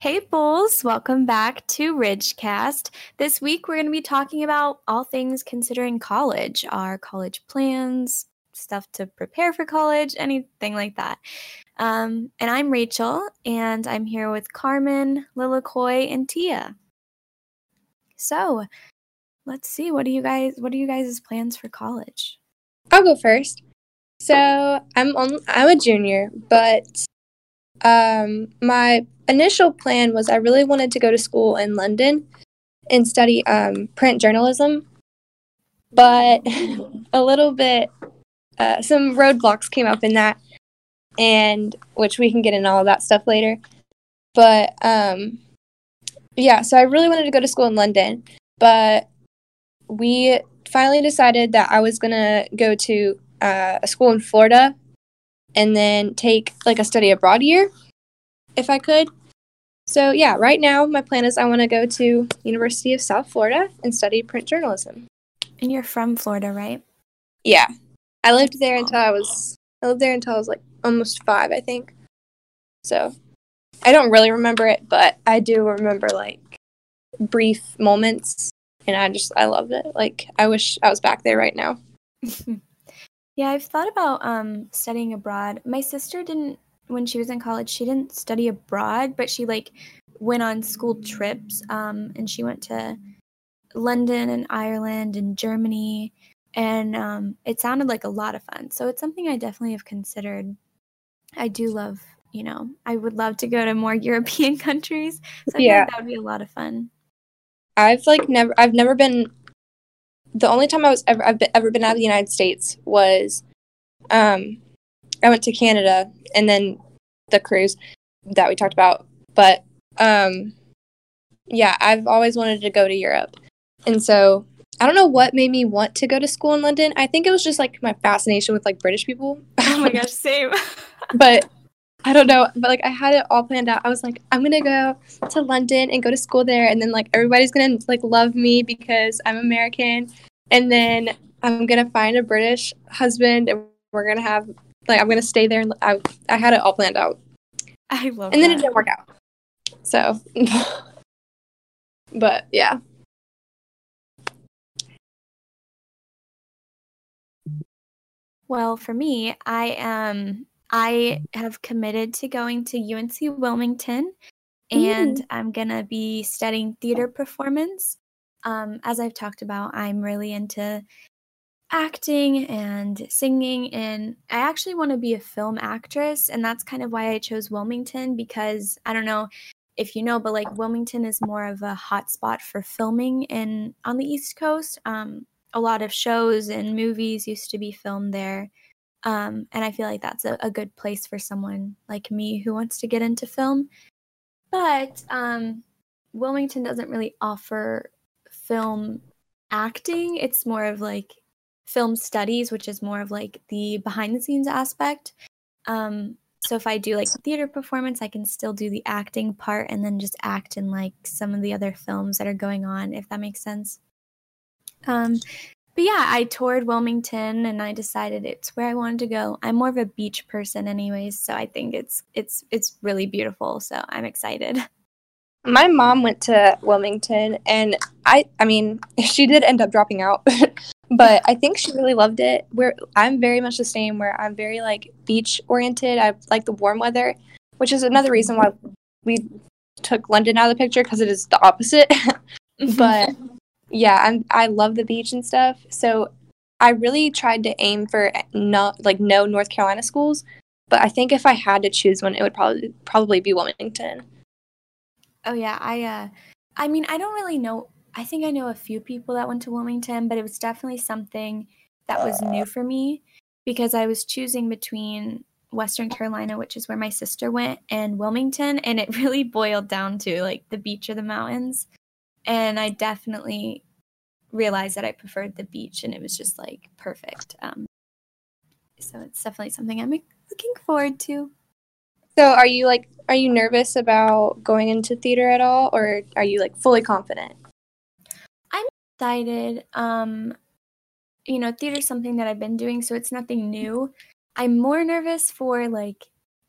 Hey, Bulls, welcome back to RidgeCast. This week we're going to be talking about all things considering college, our college plans, stuff to prepare for college, anything like that. Um, and I'm Rachel, and I'm here with Carmen, Lilikoi, and Tia. So, let's see. What do you guys? What are you guys' plans for college? I'll go first. So I'm on, I'm a junior, but um, my initial plan was I really wanted to go to school in London and study um, print journalism, but a little bit uh, some roadblocks came up in that, and which we can get into all that stuff later. But um, yeah, so I really wanted to go to school in London, but we finally decided that I was gonna go to uh, a school in Florida and then take like a study abroad year if I could. So yeah, right now my plan is I want to go to University of South Florida and study print journalism. And you're from Florida, right? Yeah. I lived there until I was I lived there until I was like almost 5, I think. So I don't really remember it, but I do remember like brief moments and I just I loved it. Like I wish I was back there right now. yeah, I've thought about um studying abroad. My sister didn't when she was in college, she didn't study abroad, but she like went on school trips um and she went to London and Ireland and Germany and um it sounded like a lot of fun. So it's something I definitely have considered. I do love, you know, I would love to go to more European countries. So I yeah. that would be a lot of fun. I've like never I've never been the only time I was ever I've been, ever been out of the United States was um I went to Canada and then the cruise that we talked about. But um yeah, I've always wanted to go to Europe. And so I don't know what made me want to go to school in London. I think it was just like my fascination with like British people. Oh my gosh, same. but I don't know, but like I had it all planned out. I was like, I'm gonna go to London and go to school there, and then like everybody's gonna like love me because I'm American, and then I'm gonna find a British husband, and we're gonna have like I'm gonna stay there. And I I had it all planned out. I love. And then that. it didn't work out. So, but yeah. Well, for me, I am I have committed to going to UNC Wilmington and I'm going to be studying theater performance. Um, as I've talked about, I'm really into acting and singing, and I actually want to be a film actress. And that's kind of why I chose Wilmington because I don't know if you know, but like Wilmington is more of a hotspot for filming in on the East Coast. Um, a lot of shows and movies used to be filmed there. Um, and I feel like that's a, a, good place for someone like me who wants to get into film. But um, Wilmington doesn't really offer film acting, it's more of like film studies, which is more of like the behind the scenes aspect. Um, so if I do like theater performance, I can still do the acting part and then just act in like some of the other films that are going on, if that makes sense. Um, but yeah, I toured Wilmington and I decided it's where I wanted to go. I'm more of a beach person anyways, so I think it's it's it's really beautiful, so I'm excited. My mom went to Wilmington and I I mean, she did end up dropping out. but I think she really loved it. Where I'm very much the same where I'm very like beach oriented. I like the warm weather, which is another reason why we took London out of the picture because it is the opposite. Mm-hmm. but yeah, I'm I love the beach and stuff. So I really tried to aim for not like no North Carolina schools, but I think if I had to choose one, it would probably probably be Wilmington. Oh yeah, I uh, I mean I don't really know. I think I know a few people that went to Wilmington, but it was definitely something that was new for me because I was choosing between Western Carolina, which is where my sister went, and Wilmington, and it really boiled down to like the beach or the mountains and I definitely realized that I preferred the beach, and it was just like perfect. Um, so it's definitely something I'm looking forward to. So, are you like, are you nervous about going into theater at all, or are you like fully confident? I'm excited. Um, you know, theater is something that I've been doing, so it's nothing new. I'm more nervous for like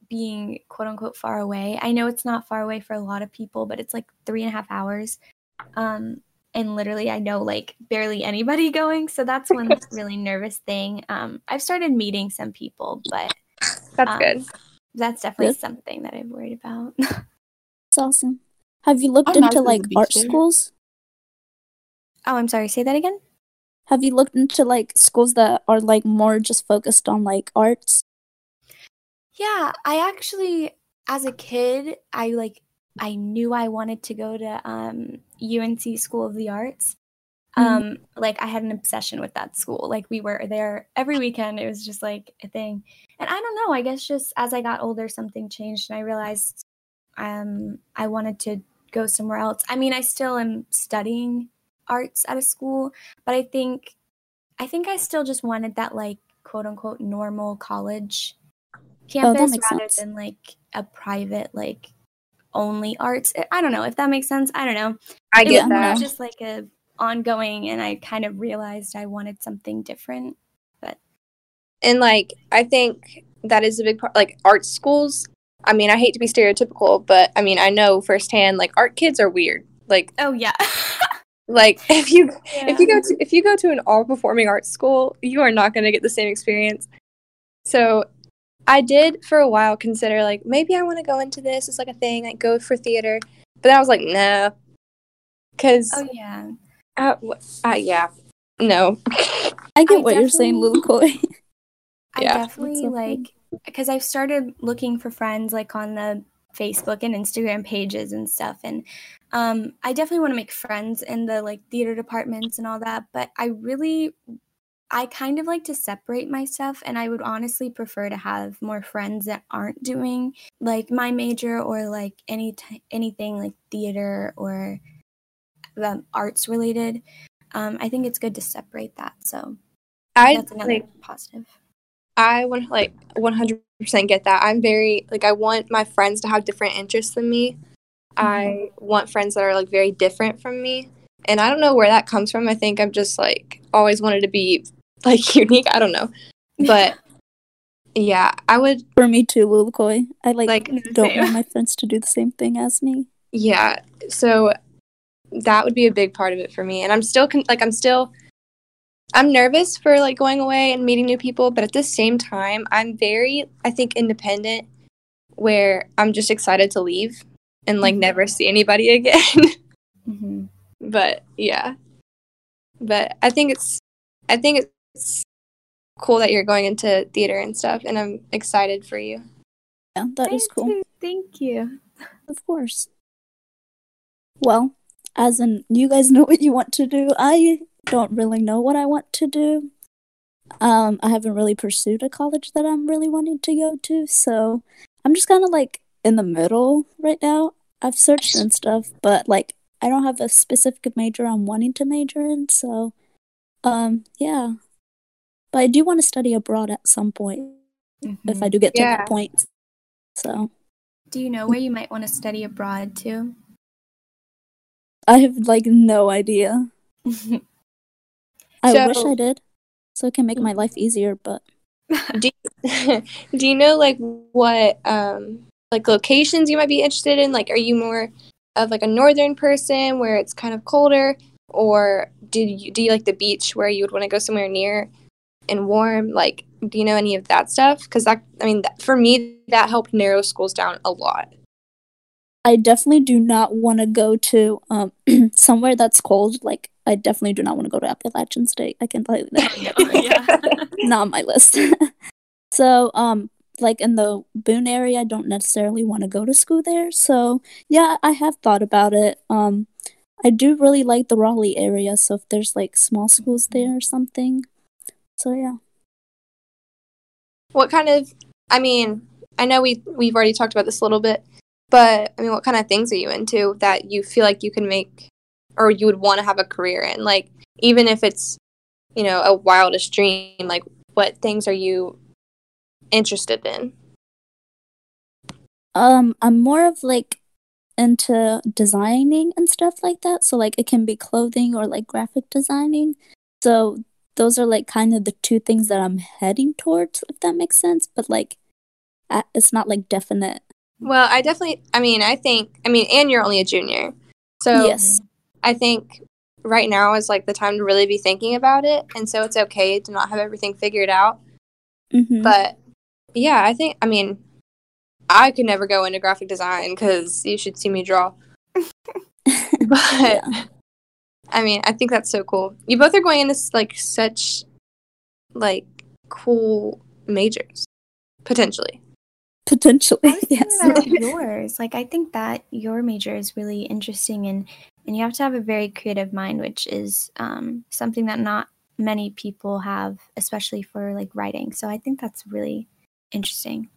being quote unquote far away. I know it's not far away for a lot of people, but it's like three and a half hours. Um, and literally, I know like barely anybody going. So that's one really nervous thing. Um, I've started meeting some people, but That's um, good. That's definitely Good. something that I'm worried about. It's awesome. Have you looked I'm into like be art there. schools? oh, I'm sorry. Say that again. Have you looked into like schools that are like more just focused on like arts? Yeah, I actually, as a kid, I like I knew I wanted to go to um, UNC School of the Arts. Mhm. Um, like I had an obsession with that school. Like we were there every weekend. It was just like a thing. And I don't know. I guess just as I got older, something changed, and I realized um, I wanted to go somewhere else. I mean, I still am studying arts at a school, but I think I think I still just wanted that like quote unquote normal college campus makes rather sense. than like a private like only arts. I- don't know if that makes sense. I don't know. I It get was that. just like a ongoing, and I kind of realized I wanted something different. But and like I think that is a big part like art schools. I mean, I hate to be stereotypical, but I mean, I know firsthand like art kids are weird. Like Oh yeah, like if you if you go to if you go to an all performing arts school, you are not going to get the same experience. So, I did for a while consider like maybe I want to go into this as like a thing, like go for theater. But then I was like, nah. Cuz oh yeah. uh, uh, yeah. No. I get I what you're saying, definitely- Lilikoi. I Yeah. definitely so like because I've started looking for friends like on the Facebook and Instagram pages and stuff, and um, I definitely want to make friends in the like theater departments and all that. But I really, I kind of like to separate myself, and I would honestly prefer to have more friends that aren't doing like my major or like any t- anything like theater or um, arts related. Um, I think it's good to separate that. So I that's another like positive. I want like 100% get that. I'm very like I want my friends to have different interests than me. I want friends that are like very different from me. And I don't know where that comes from. I think I'm just like always wanted to be like unique. I don't know. But yeah, I would For me too, Lilikoi. I like, like don't want my friends to do the same thing as me. yeah. So that would be a big part of it for me. And I'm still con- like I'm still I'm nervous for like going away and meeting new people, but at the same time, I'm very I think independent where I'm just excited to leave and like Mhm. never see anybody again. hmm but yeah. But I think it's I think it's cool that you're going into theater and stuff and I'm excited for you. Yeah, that is cool. Thank you. Of course. Well, as in, you guys know what you want to do. I don't really know what I want to do. Um, I haven't really pursued a college that I'm really wanting to go to, so I'm just kind of like in the middle right now. I've searched and stuff, but like I don't have a specific major I'm wanting to major in, so um, yeah. But I do want to study abroad at some point if I do get to Yeah. that point. So Do you know where you might want to study abroad too? I have like no idea. I wish I did, so it can make my life easier. But do you, do you know like what um like locations you might be interested in like are you more of like a northern person where it's kind of colder or do you do you like the beach where you would want to go somewhere near and warm like do you know any of that stuff because that i mean that, for me that helped narrow schools down a lot I definitely do not want to go to um somewhere that's cold. Like I definitely do not want to go to Appalachian State. I can tell you that. not on my list. so, um, like in the Boone area, I don't necessarily want to go to school there. So, yeah, I have thought about it. Um, I do really like the Raleigh area. So, if there's like small schools there or something, so yeah. what kind of i mean i know we we've already talked about this a little bit but i mean what kind of things are you into that you feel like you can make or you would want to have a career in like even if it's you know a wildest dream like what things are you interested in Um, I'm more of like into designing and stuff like that. So like it can be clothing or like graphic designing. So those are like kind of the two things that I'm heading towards, if that makes sense. But like it's not like definite. Well, I definitely. I mean, I think. I mean, and you're only a junior, so yes. I think right now is like the time to really be thinking about it, and so it's okay to not have everything figured out. Mhm. But yeah, I think. I mean, I could never go into graphic design because you should see me draw. But Yeah. I mean, I think that's so cool. You both are going into like such like cool majors potentially. Potentially, I yes. yours. Like I think that your major is really interesting and and you have to have a very creative mind, which is um, something that not many people have, especially for like writing. So I think that's really interesting.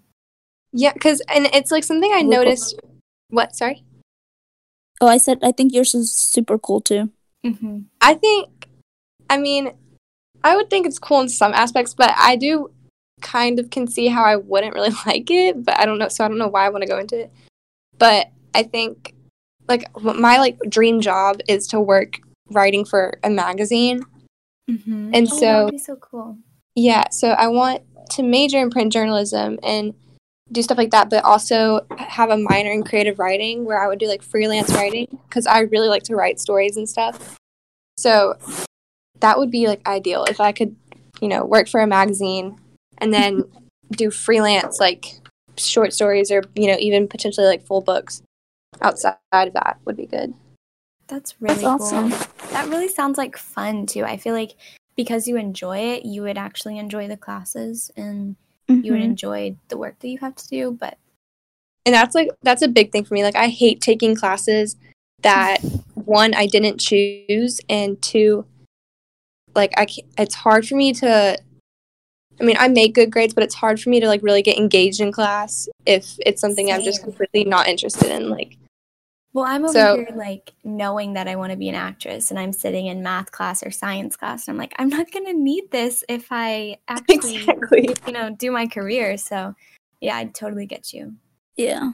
Yeah, because and it's like something I noticed. What? Sorry. Oh, I said I think yours is super cool too. Mm-hmm. I think. I mean, I would think it's cool in some aspects, but I do kind of can see how I wouldn't really like it. But I don't know, so I don't know why I want to go into it. But I think, like, my like dream job is to work writing for a magazine. Mm-hmm. And oh, so- that would be so cool. Yeah, so I want to major in print journalism and do stuff like that, but also have a minor in creative writing where I would do like freelance writing because I really like to write stories and stuff. So that would be like ideal if I could, you know, work for a magazine and then do freelance like short stories or, you know, even potentially like full books outside of that would be good. That's really That's awesome. cool. That really sounds like fun too. I feel like because you enjoy it, you would actually enjoy the classes and you would Mhm. enjoy the work that you have to do. But and that's like that's a big thing for me like i hate taking classes that one i didn't choose and two like i can't, it's hard for me to i mean i make good grades but it's hard for me to like really get engaged in class if it's something i'm just completely not interested in like well, I'm over So- here like knowing that I want to be an actress, and I'm sitting in math class or science class, and I'm like, I'm not gonna need this if I actually, exactly you know, do my career. So, yeah, I totally get you. Yeah.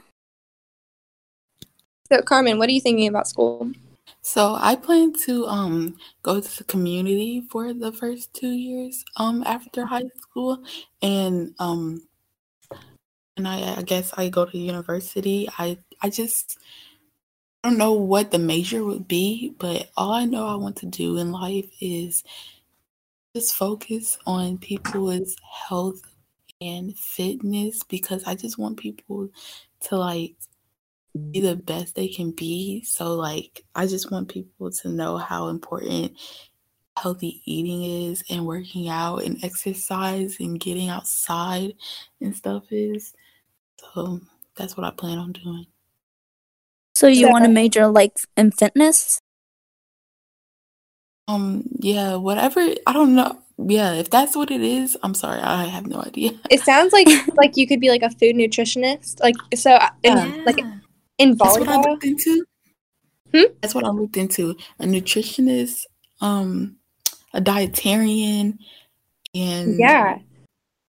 so carmen what are you thinking about school So I plan to um go to the community for the first two years um after high school, and um and I, I guess I go to university. I I just I don't know what the major would be, but all I know I want to do in life is just focus on people's health and fitness because I just want people to like be the best they can be. So like I just want people to know how important healthy eating is and working out and exercise and getting outside and stuff is. So that's what I plan on doing. So you So- want to major like in fitness? Um yeah, whatever I don't know. Yeah, if that's what it is, I'm sorry, I have no idea. it sounds like like you could be like a food nutritionist like so uh, in, Yeah. like in That's what I looked into. Hmm? That's what I looked into. A nutritionist, um, a dietarian, and yeah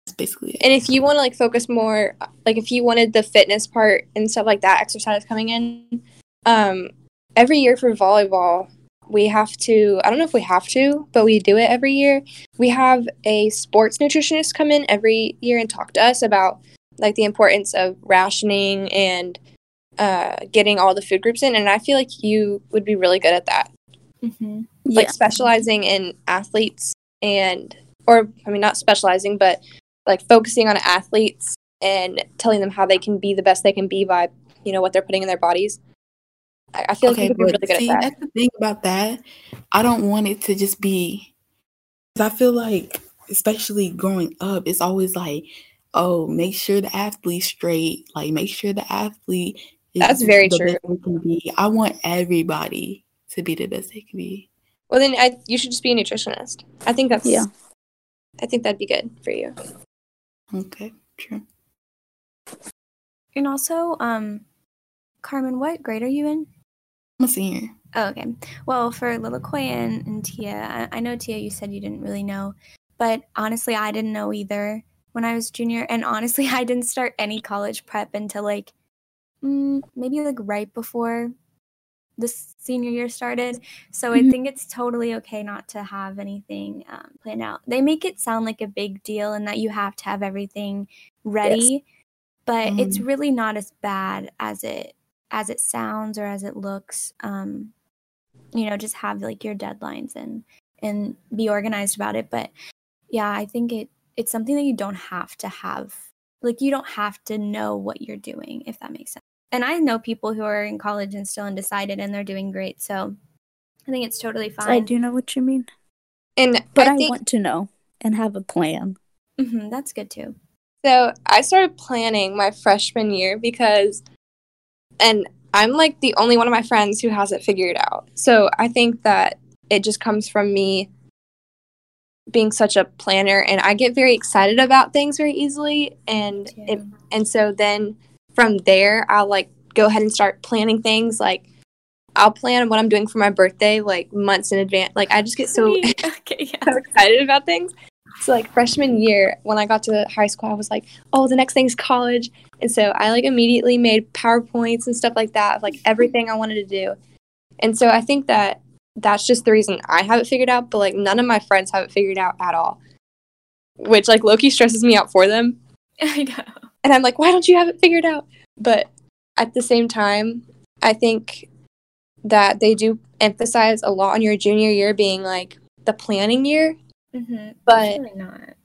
that's basically it. And if you want to like focus more, like if you wanted the fitness part and stuff like that, exercise coming in, um, every year for volleyball, we have to. I don't know if we have to, but we do it every year. We have a sports nutritionist come in every year and talk to us about like the importance of rationing and uh, getting all the food groups in. And I feel like you would be really good at that Mm-hmm. Yeah. like specializing in athletes and or I mean not specializing but like focusing on athletes and telling them how they can be the best they can be by you know what they're putting in their bodies. I, I feel like you could be really good see, at that. that's the thing about that. I don't want it to just be. I feel like, especially growing up, it's always like, oh, make sure the athlete's straight. Like, make sure the athlete. Is That's very the true. best they can be. I want everybody to be the best they can be. Well then I, you should just be a nutritionist. I think that's Yeah. I think that'd be good for you. Okay, true. And also, um, Carmen, what grade are you in? I'm a senior. Oh, okay. Well, for Lilikoi and, and Tia, I, I know Tia, you said you didn't really know, but honestly, I didn't know either when I was junior. And honestly, I didn't start any college prep until like mm, maybe like right before this senior year started. So I Mhm. think it's totally okay not to have anything um, planned out. They make it sound like a big deal and that you have to have everything ready. but it's Mm. really not as bad as it as it sounds or as it looks. Um, you know, just have like your deadlines and and be organized about it. But yeah, I think it it's something that you don't have to have. Like you don't have to know what you're doing, if that makes sense. And I know people who are in college and still undecided and they're doing great. So I think it's totally fine. I do know what you mean, And but I I, want to know and have a plan. hmm that's good too. So I started planning my freshman year because, and I'm like the only one of my friends who has it figured out. So I think that it just comes from me being such a planner, and I get very excited about things very easily, and it, and so then from there I'll like go ahead and start planning things like. I'll plan what I'm doing for my birthday like months in advance. Like I just get so okay, yeah. so excited about things. So like freshman year, when I got to high school, I was like, "Oh, the next thing's college," and so I like immediately made powerpoints and stuff like that of like everything I wanted to do. And so I think that that's just the reason I have it figured out, but like none of my friends have it figured out at all, which like lowkey stresses me out for them. I know. And I'm like, "Why don't you have it figured out?" But at the same time, I think that they do emphasize a lot on your junior year being like the planning year Mm-hmm. But- really not.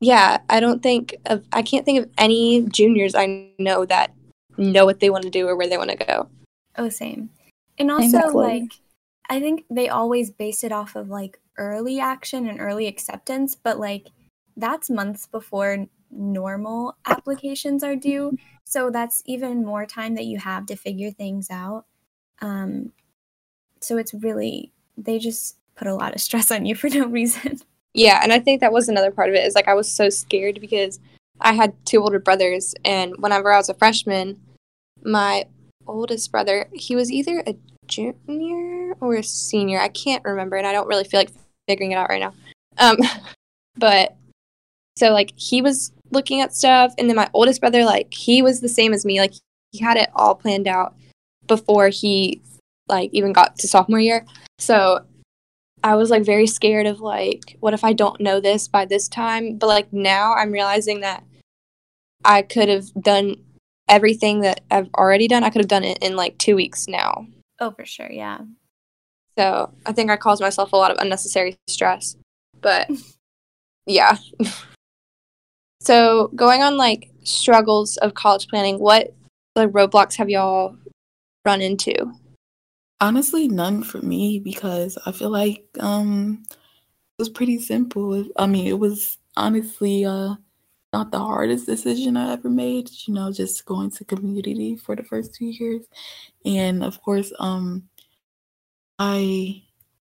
yeah, I don't think of I can't think of any juniors I know that know what they want to do or where they want to go. Oh, same. And also, Chloe. like, I think they always base it off of like early action and early acceptance, but like that's months before normal applications are due. So that's even more time that you have to figure things out. Um, so it's really, they just put a lot of stress on you for no reason. Yeah, and I think that was another part of it is like I was so scared because I had two older brothers and whenever I was a freshman, my oldest brother, he was either a junior or a senior. I can't remember and I don't really feel like figuring it out right now. Um but so like he was looking at stuff and then my oldest brother like he was the same as me like he had it all planned out before he like even got to sophomore year. So I was like very scared of like, what if I don't know this by this time? But like now I'm realizing that I could have done everything that I've already done. I could have done it in like two weeks now. Oh, for sure. Yeah. So I think I caused myself a lot of unnecessary stress. But yeah. So going on like struggles of college planning, what like roadblocks have y'all run into? Honestly, none for me because I feel like um it was pretty simple. I mean, it was honestly uh not the hardest decision I ever made, you know, just going to community for the first two years. And of course, um I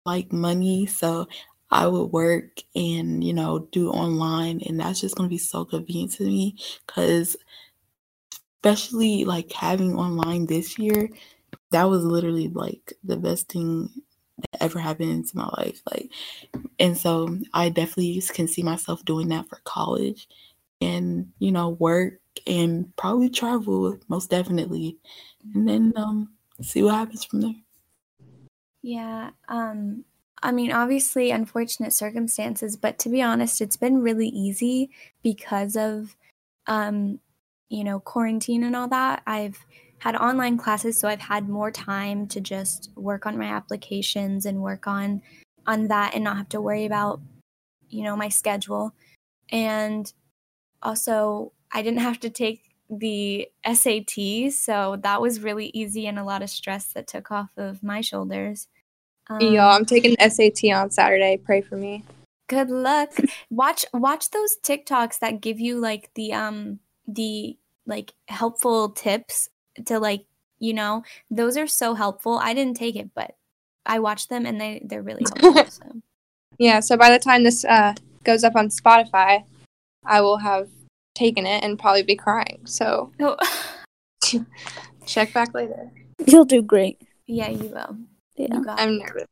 like money, so I would work and, you know, do online and that's just going to be so convenient to me cuz especially like having online this year that was literally like the best thing that ever happened to my life like and so i definitely can see myself doing that for college and you know work and probably travel most definitely and then um see what happens from there Yeah. Um I mean obviously unfortunate circumstances, but to be honest, it's been really easy because of um you know, quarantine and all that. I've had online classes so I've had more time to just work on my applications and work on on that and not have to worry about you know, my schedule. And also I didn't have to take the SAT, so that was really easy and a lot of stress that took off of my shoulders. Um, Y'all, I'm taking the SAT on Saturday. Pray for me. good luck. watch watch those TikToks that give you like the um the like helpful tips to like you know those are so helpful. I didn't take it, but I watched them and they they're really helpful. So Yeah, so by the time this uh, goes up on Spotify, I will have taken it and probably be crying. So oh, check back later. You'll do great. yeah, you will. Yeah. I'm nervous.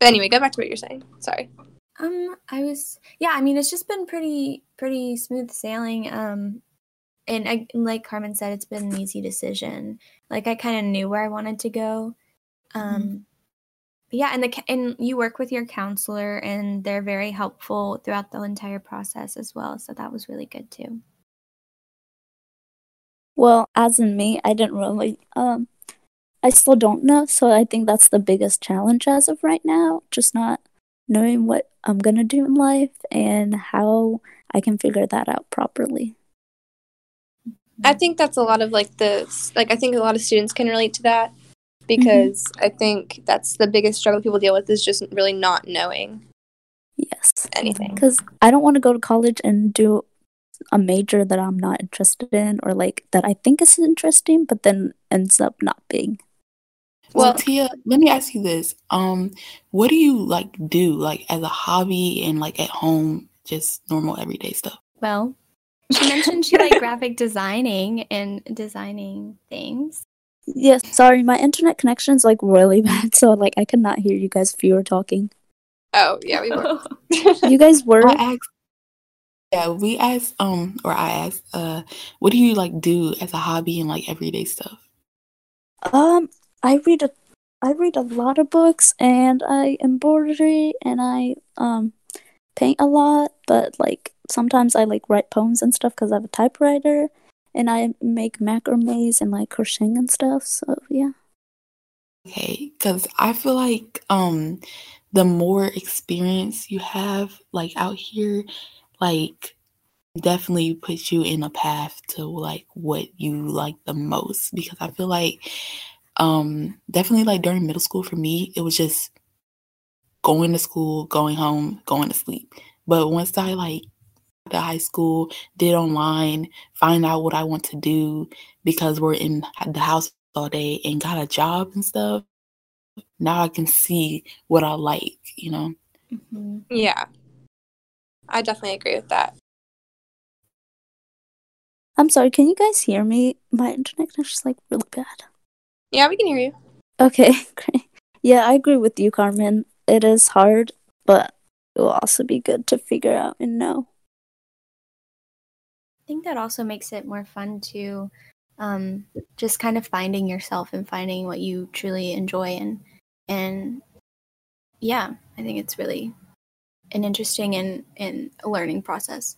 But anyway, go back to what you're saying. Sorry. Um, I was yeah. I mean, it's just been pretty pretty smooth sailing. Um, and I, like Carmen said, it's been an easy decision. Like I kind of knew where I wanted to go. Um, but yeah, and the ca- and you work with your counselor, and they're very helpful throughout the entire process as well. So that was really good too. Well, as in me, I didn't really um I still don't know, so I think that's the biggest challenge as of right now, just not knowing what I'm going to do in life and how I can figure that out properly. I think that's a lot of like the like I think a lot of students can relate to that because mm-hmm. I think that's the biggest struggle people deal with is just really not knowing Yes. anything. Because I don't want to go to college and do a major that I'm not interested in or like that I think is interesting, but then ends up not being. Well, Well- Tia, let me ask you this. Um, what do you like do like as a hobby and like at home, just normal everyday stuff? Well, she mentioned she liked graphic designing and designing things. Yes, sorry, my internet connection's like really bad, so like I could not hear you guys if you were talking. Oh yeah, we were. You guys were I asked, yeah, we asked, um, or I asked, uh, what do you like do as a hobby and like everyday stuff? Um, I read a, I read a lot of books, and I embroidery, and I um, paint a lot. But like sometimes I like write poems and stuff because I have a typewriter, and I make macrames and like crocheting and stuff. So yeah. Okay, because I feel like um the more experience you have like out here, like definitely puts you in a path to like what you like the most. Because I feel like um definitely like during middle school for me, it was just going to school, going home, going to sleep. But once I like the high school, did online, find out what I want to do because we're in the house all day and got a job and stuff. Now I can see what I like, you know. Mhm. Yeah, I definitely agree with that. I'm sorry, can you guys hear me? My internet connection's like really bad. Yeah, we can hear you. Okay, great. Yeah, I agree with you, Carmen. It is hard, but it will also be good to figure out and know. I think that also makes it more fun to um, just kind of finding yourself and finding what you truly enjoy and and yeah, I think it's really an interesting and, and a learning process.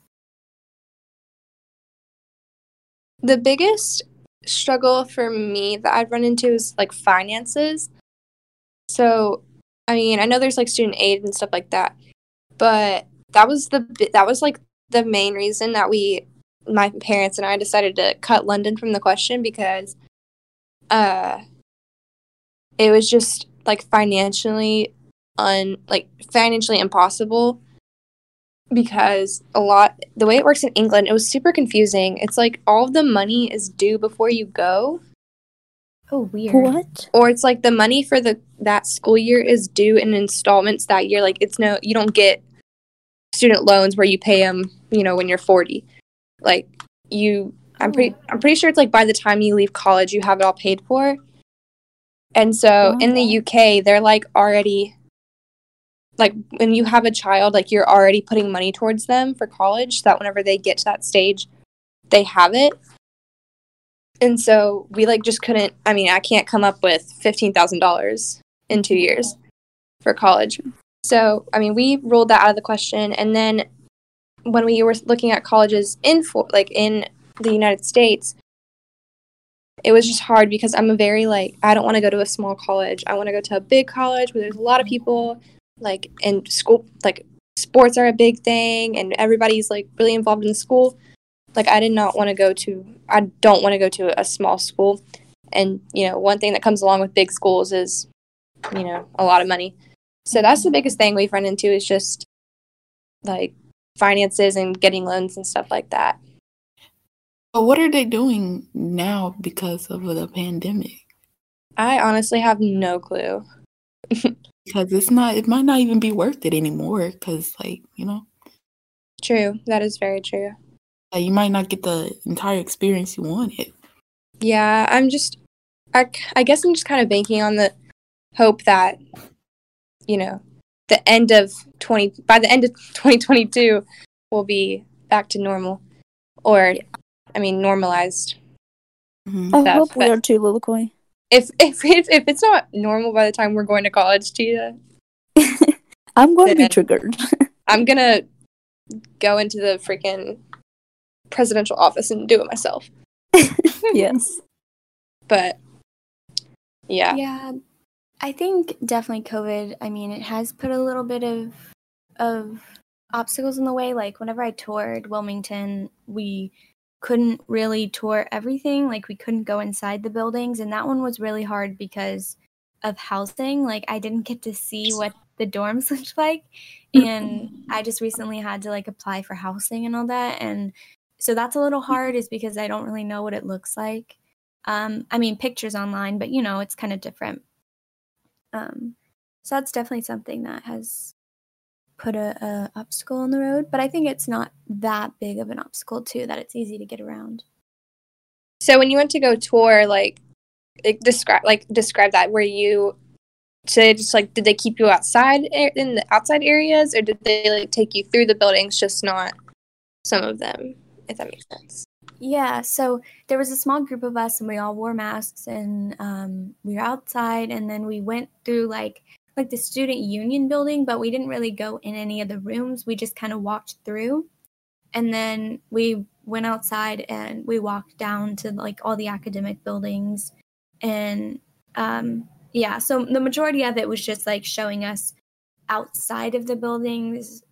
The biggest struggle for me that I've run into is like finances. So, I mean, I know there's like student aid and stuff like that, but that was the that was like the main reason that we my parents and I decided to cut London from the question because uh it was just like financially un like financially impossible because a lot the way it works in England it was super confusing. It's like all of the money is due before you go Oh, weird. What? or it's like the money for the that school year is due in installments that year like it's no you don't get student loans where you pay them you know when you're 40 like you i'm pretty oh. i'm pretty sure it's like by the time you leave college you have it all paid for and so in the uk they're like already like when you have a child like you're already putting money towards them for college so that whenever they get to that stage they have it. And so we like just couldn't i mean i can't come up with $15000 in two years for college. So i mean we ruled that out of the question. And then when we were looking at colleges in for like in the united states it was just hard because i'm a very like i don't want to go to a small college. I want to go to a big college where there's a lot of people like in school like sports are a big thing and everybody's like really involved in school. Like i did not want to go to i don't want to go to a small school. And you know one thing that comes along with big schools is you know a lot of money. So that's the biggest thing we've run into is just like finances and getting loans and stuff like that. But what are they doing now because of the pandemic? i honestly have no clue Because it's not, it might not even be worth it anymore. Because, like, you know, true that is very true like, you might not get the entire experience you wanted. yeah i'm just I, I guess i'm just kind of banking on the hope that you know the end of 20 by the end of 2022 will be back to normal or i mean normalized Mhm. I That- hope we but- are too, Lilikoi. If if if, if it's not normal by the time we're going to college tia I'm going to be triggered. i'm gonna go into the freaking presidential office and do it myself yes. But yeah. Yeah, I think definitely COVID. I mean, it has put a little bit of of obstacles in the way. Like whenever I toured Wilmington, we couldn't really tour everything. Like we couldn't go inside the buildings, and that one was really hard because of housing. Like I didn't get to see what the dorms looked like, and I just recently had to like apply for housing and all that, and so that's a little hard. Is because I don't really know what it looks like. Um, I mean, pictures online, but you know, it's kind of different. Um, so that's definitely something that has put a, a obstacle in the road. But I think it's not that big of an obstacle too that it's easy to get around. So when you went to go tour, like describe like describe that. Were you so they just like did they keep you outside in the outside areas, or did they like take you through the buildings, just not some of them? If that makes sense. Yeah, so there was a small group of us, and we all wore masks, and um, we were outside, and then we went through like like the student union building, but we didn't really go in any of the rooms. We just kind of walked through, and then we went outside and we walked down to like all the academic buildings, and um, yeah, so the majority of it was just like showing us outside of the buildings,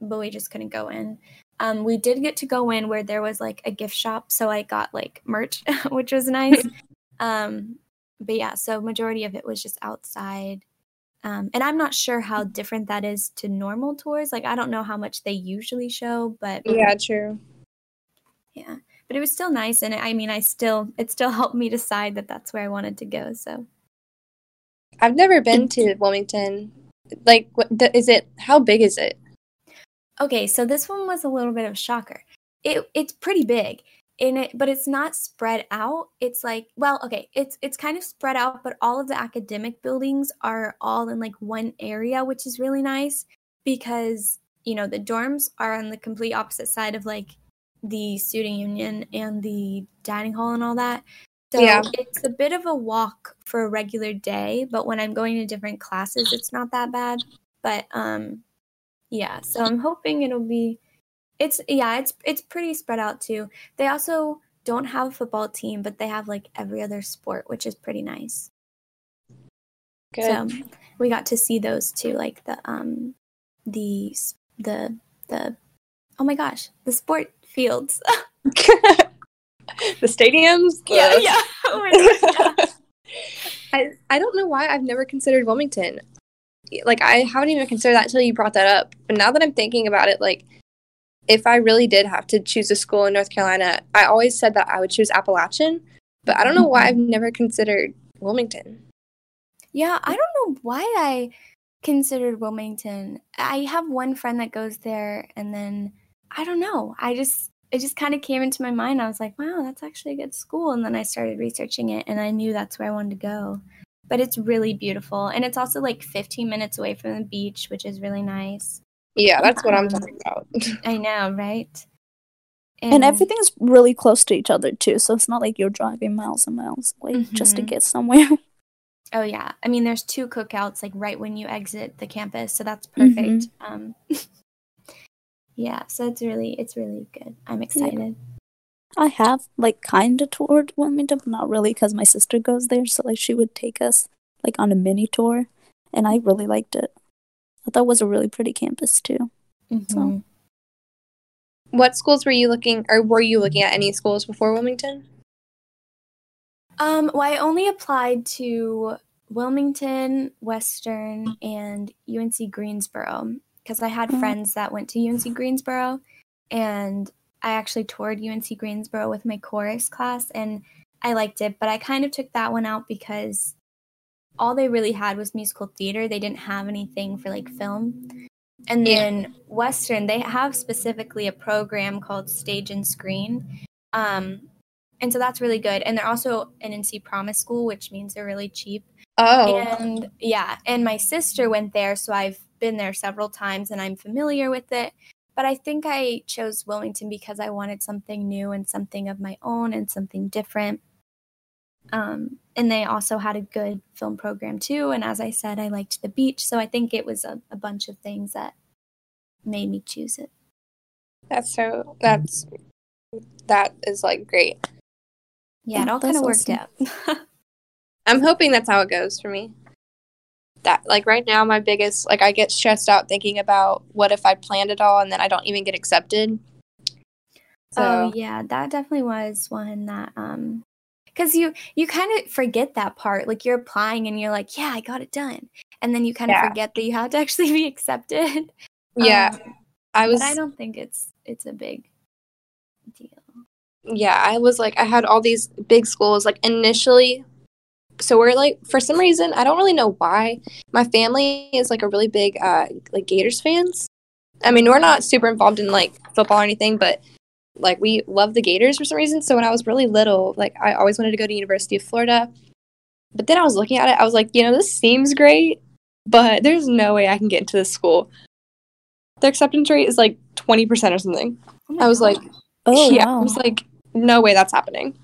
but we just couldn't go in. Um, we did get to go in where there was like a gift shop, so I got like merch, which was nice. um, but yeah, so majority of it was just outside. Um, and I'm not sure how different that is to normal tours. Like I don't know how much they usually show, but Yeah, true. yeah. But it was still nice, and I mean, I still it still helped me decide that that's where I wanted to go. So I've never been to Wilmington. Like, what the, is it? How big is it? Okay, so this one was a little bit of a shocker. It it's pretty big in it, but it's not spread out. It's like, well, okay, it's it's kind of spread out, but all of the academic buildings are all in like one area, which is really nice because you know the dorms are on the complete opposite side of like the student union and the dining hall and all that. So Yeah. it's a bit of a walk for a regular day, but when I'm going to different classes, it's not that bad. But um yeah, so I'm hoping it'll be it's yeah, it's it's pretty spread out too. They also don't have a football team, but they have like every other sport, which is pretty nice. Good. So we got to see those too, like the um the the the oh my gosh, the sport fields. the stadiums. yeah, the- yeah. Oh my gosh. yeah. I I don't know why I've never considered Wilmington. Like I haven't even considered that until you brought that up. But now that I'm thinking about it, like if I really did have to choose a school in North Carolina, I always said that I would choose Appalachian. But I don't know why I've mm-hmm. never considered Wilmington. Yeah, I don't know why I considered Wilmington. I have one friend that goes there, and then I don't know. I just it just kind of came into my mind. I was like, wow, that's actually a good school. And then I started researching it, and I knew that's where I wanted to go. But it's really beautiful, and it's also like 15 minutes away from the beach, which is really nice. Yeah, that's what I'm Um, talking about. I know, right? And everything's really close to each other too, so it's not like you're driving miles and miles away just to Mhm. get somewhere. Oh yeah, I mean, there's two cookouts like right when you exit the campus, so that's perfect. Um, yeah, so it's really it's really good. I'm excited. I have like kind of toured Wilmington, but not really because my sister goes there, so like she would take us like on a mini tour, and I really liked it. I thought it was a really pretty campus too. Mhm. what schools were you looking or were you looking at any schools before Wilmington? Um, well, I only applied to Wilmington, Western, and UNC Greensboro because I had Mhm. friends that went to UNC Greensboro, and I actually toured UNC Greensboro with my chorus class, and I liked it. But I kind of took that one out because all they really had was musical theater. They didn't have anything for like film. And Yeah. then Western, they have specifically a program called Stage and Screen. Um, and so that's really good. And they're also an NC Promise school, which means they're really cheap. Oh, And yeah, and my sister went there, so I've been there several times and I'm familiar with it. But I think I chose Wilmington because I wanted something new and something of my own and something different. Um, and they also had a good film program too. And as I said, I liked the beach, so I think it was a, a bunch of things that made me choose it. that's so that's that is like great. Yeah, it all kind of worked awesome. out. I'm hoping that's how it goes for me. That like right now my biggest like I get stressed out thinking about what if I planned it all and then I don't even get accepted. So Oh yeah, that definitely was one that um because you you kind of forget that part. Like you're applying and you're like, yeah, I got it done, and then you kind of Yeah. forget that you have to actually be accepted. yeah, Um, I was but I don't think it's it's a big deal. yeah, I was like I had all these big schools like initially so we're like for some reason, I don't really know why. My family is like a really big uh like Gators fans. I mean, we're not super involved in like football or anything, but like we love the Gators for some reason. So when I was really little, like I always wanted to go to University of Florida. But then I was looking at it, I was like, you know, this seems great, but there's no way I can get into this school. The acceptance rate is like 20% or something. Oh I was like. Oh yeah, wow, I was like, no way that's happening.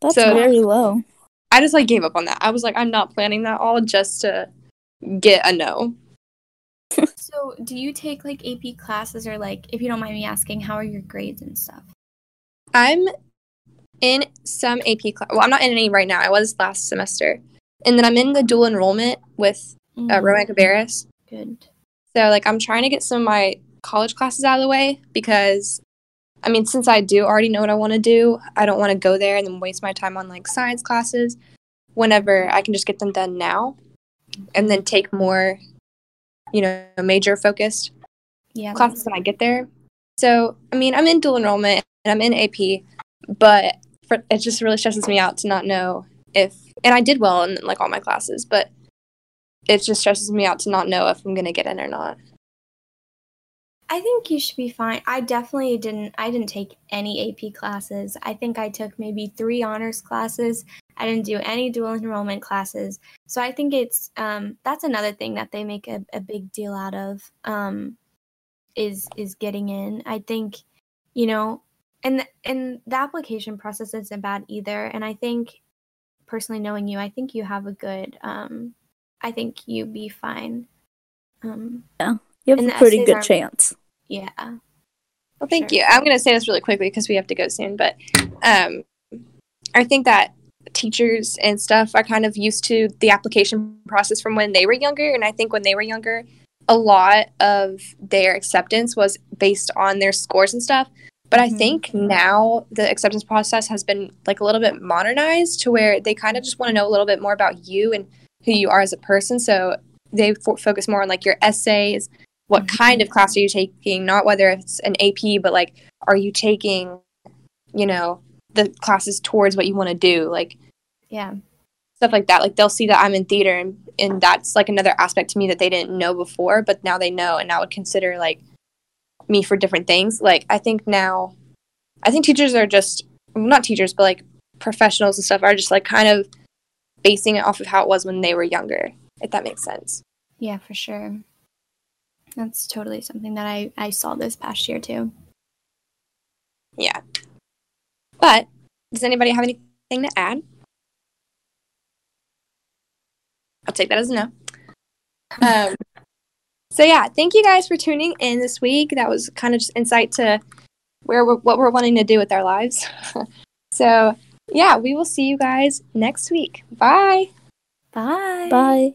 that's so- very low. I just like gave up on that. I was like, I'm not planning that all just to get a no. So do you take like AP classes or like if you don't mind me asking, how are your grades and stuff? I'm in some AP class. Well, I'm not in any right now. I was last semester. And then I'm in the dual enrollment with uh, Mm, Rowan Cabarrus. Good. So, like, I'm trying to get some of my college classes out of the way because, I mean, since I do already know what I want to do, I don't want to go there and then waste my time on like science classes whenever I can just get them done now and then take more, you know, major focused Yeah. classes when I get there. So, I mean, I'm in dual enrollment and I'm in AP, but for, it just really stresses me out to not know if, and I did well in like all my classes, but it just stresses me out to not know if I'm going to get in or not. I think you should be fine. I definitely didn't I didn't take any AP classes. I think I took maybe 3 honors classes. I didn't do any dual enrollment classes. So I think it's um that's another thing that they make a, a big deal out of um is is getting in. I think you know and and the application process isn't bad either and I think personally knowing you, I think you have a good um I think you'd be fine. Um You have a pretty good chance. Yeah. Well, thank Sure. you. I'm going to say this really quickly because we have to go soon, but um, I think that teachers and stuff are kind of used to the application process from when they were younger. And I think when they were younger, a lot of their acceptance was based on their scores and stuff. But I Mhm. think now the acceptance process has been like a little bit modernized to where they kind of just want to know a little bit more about you and who you are as a person. So they fo- focus more on like your essays, what kind of mm-hmm. class are you taking, not whether it's an AP, but like, are you taking, you know, the classes towards what you want to do, like Yeah. stuff like that. Like they'll see that I'm in theater, and and that's like another aspect to me that they didn't know before, but now they know, and now would consider like me for different things. Like I think now, I think teachers are just well, not teachers, but like professionals and stuff are just like kind of basing it off of how it was when they were younger, if that makes sense. Yeah, for sure. That's totally something that I, I saw this past year too. Yeah. But does anybody have anything to add? I'll take that as a no. Um, so yeah, thank you guys for tuning in this week. That was kind of just insight to where we're, what we're wanting to do with our lives. so yeah, we will see you guys next week. Bye. Bye. Bye.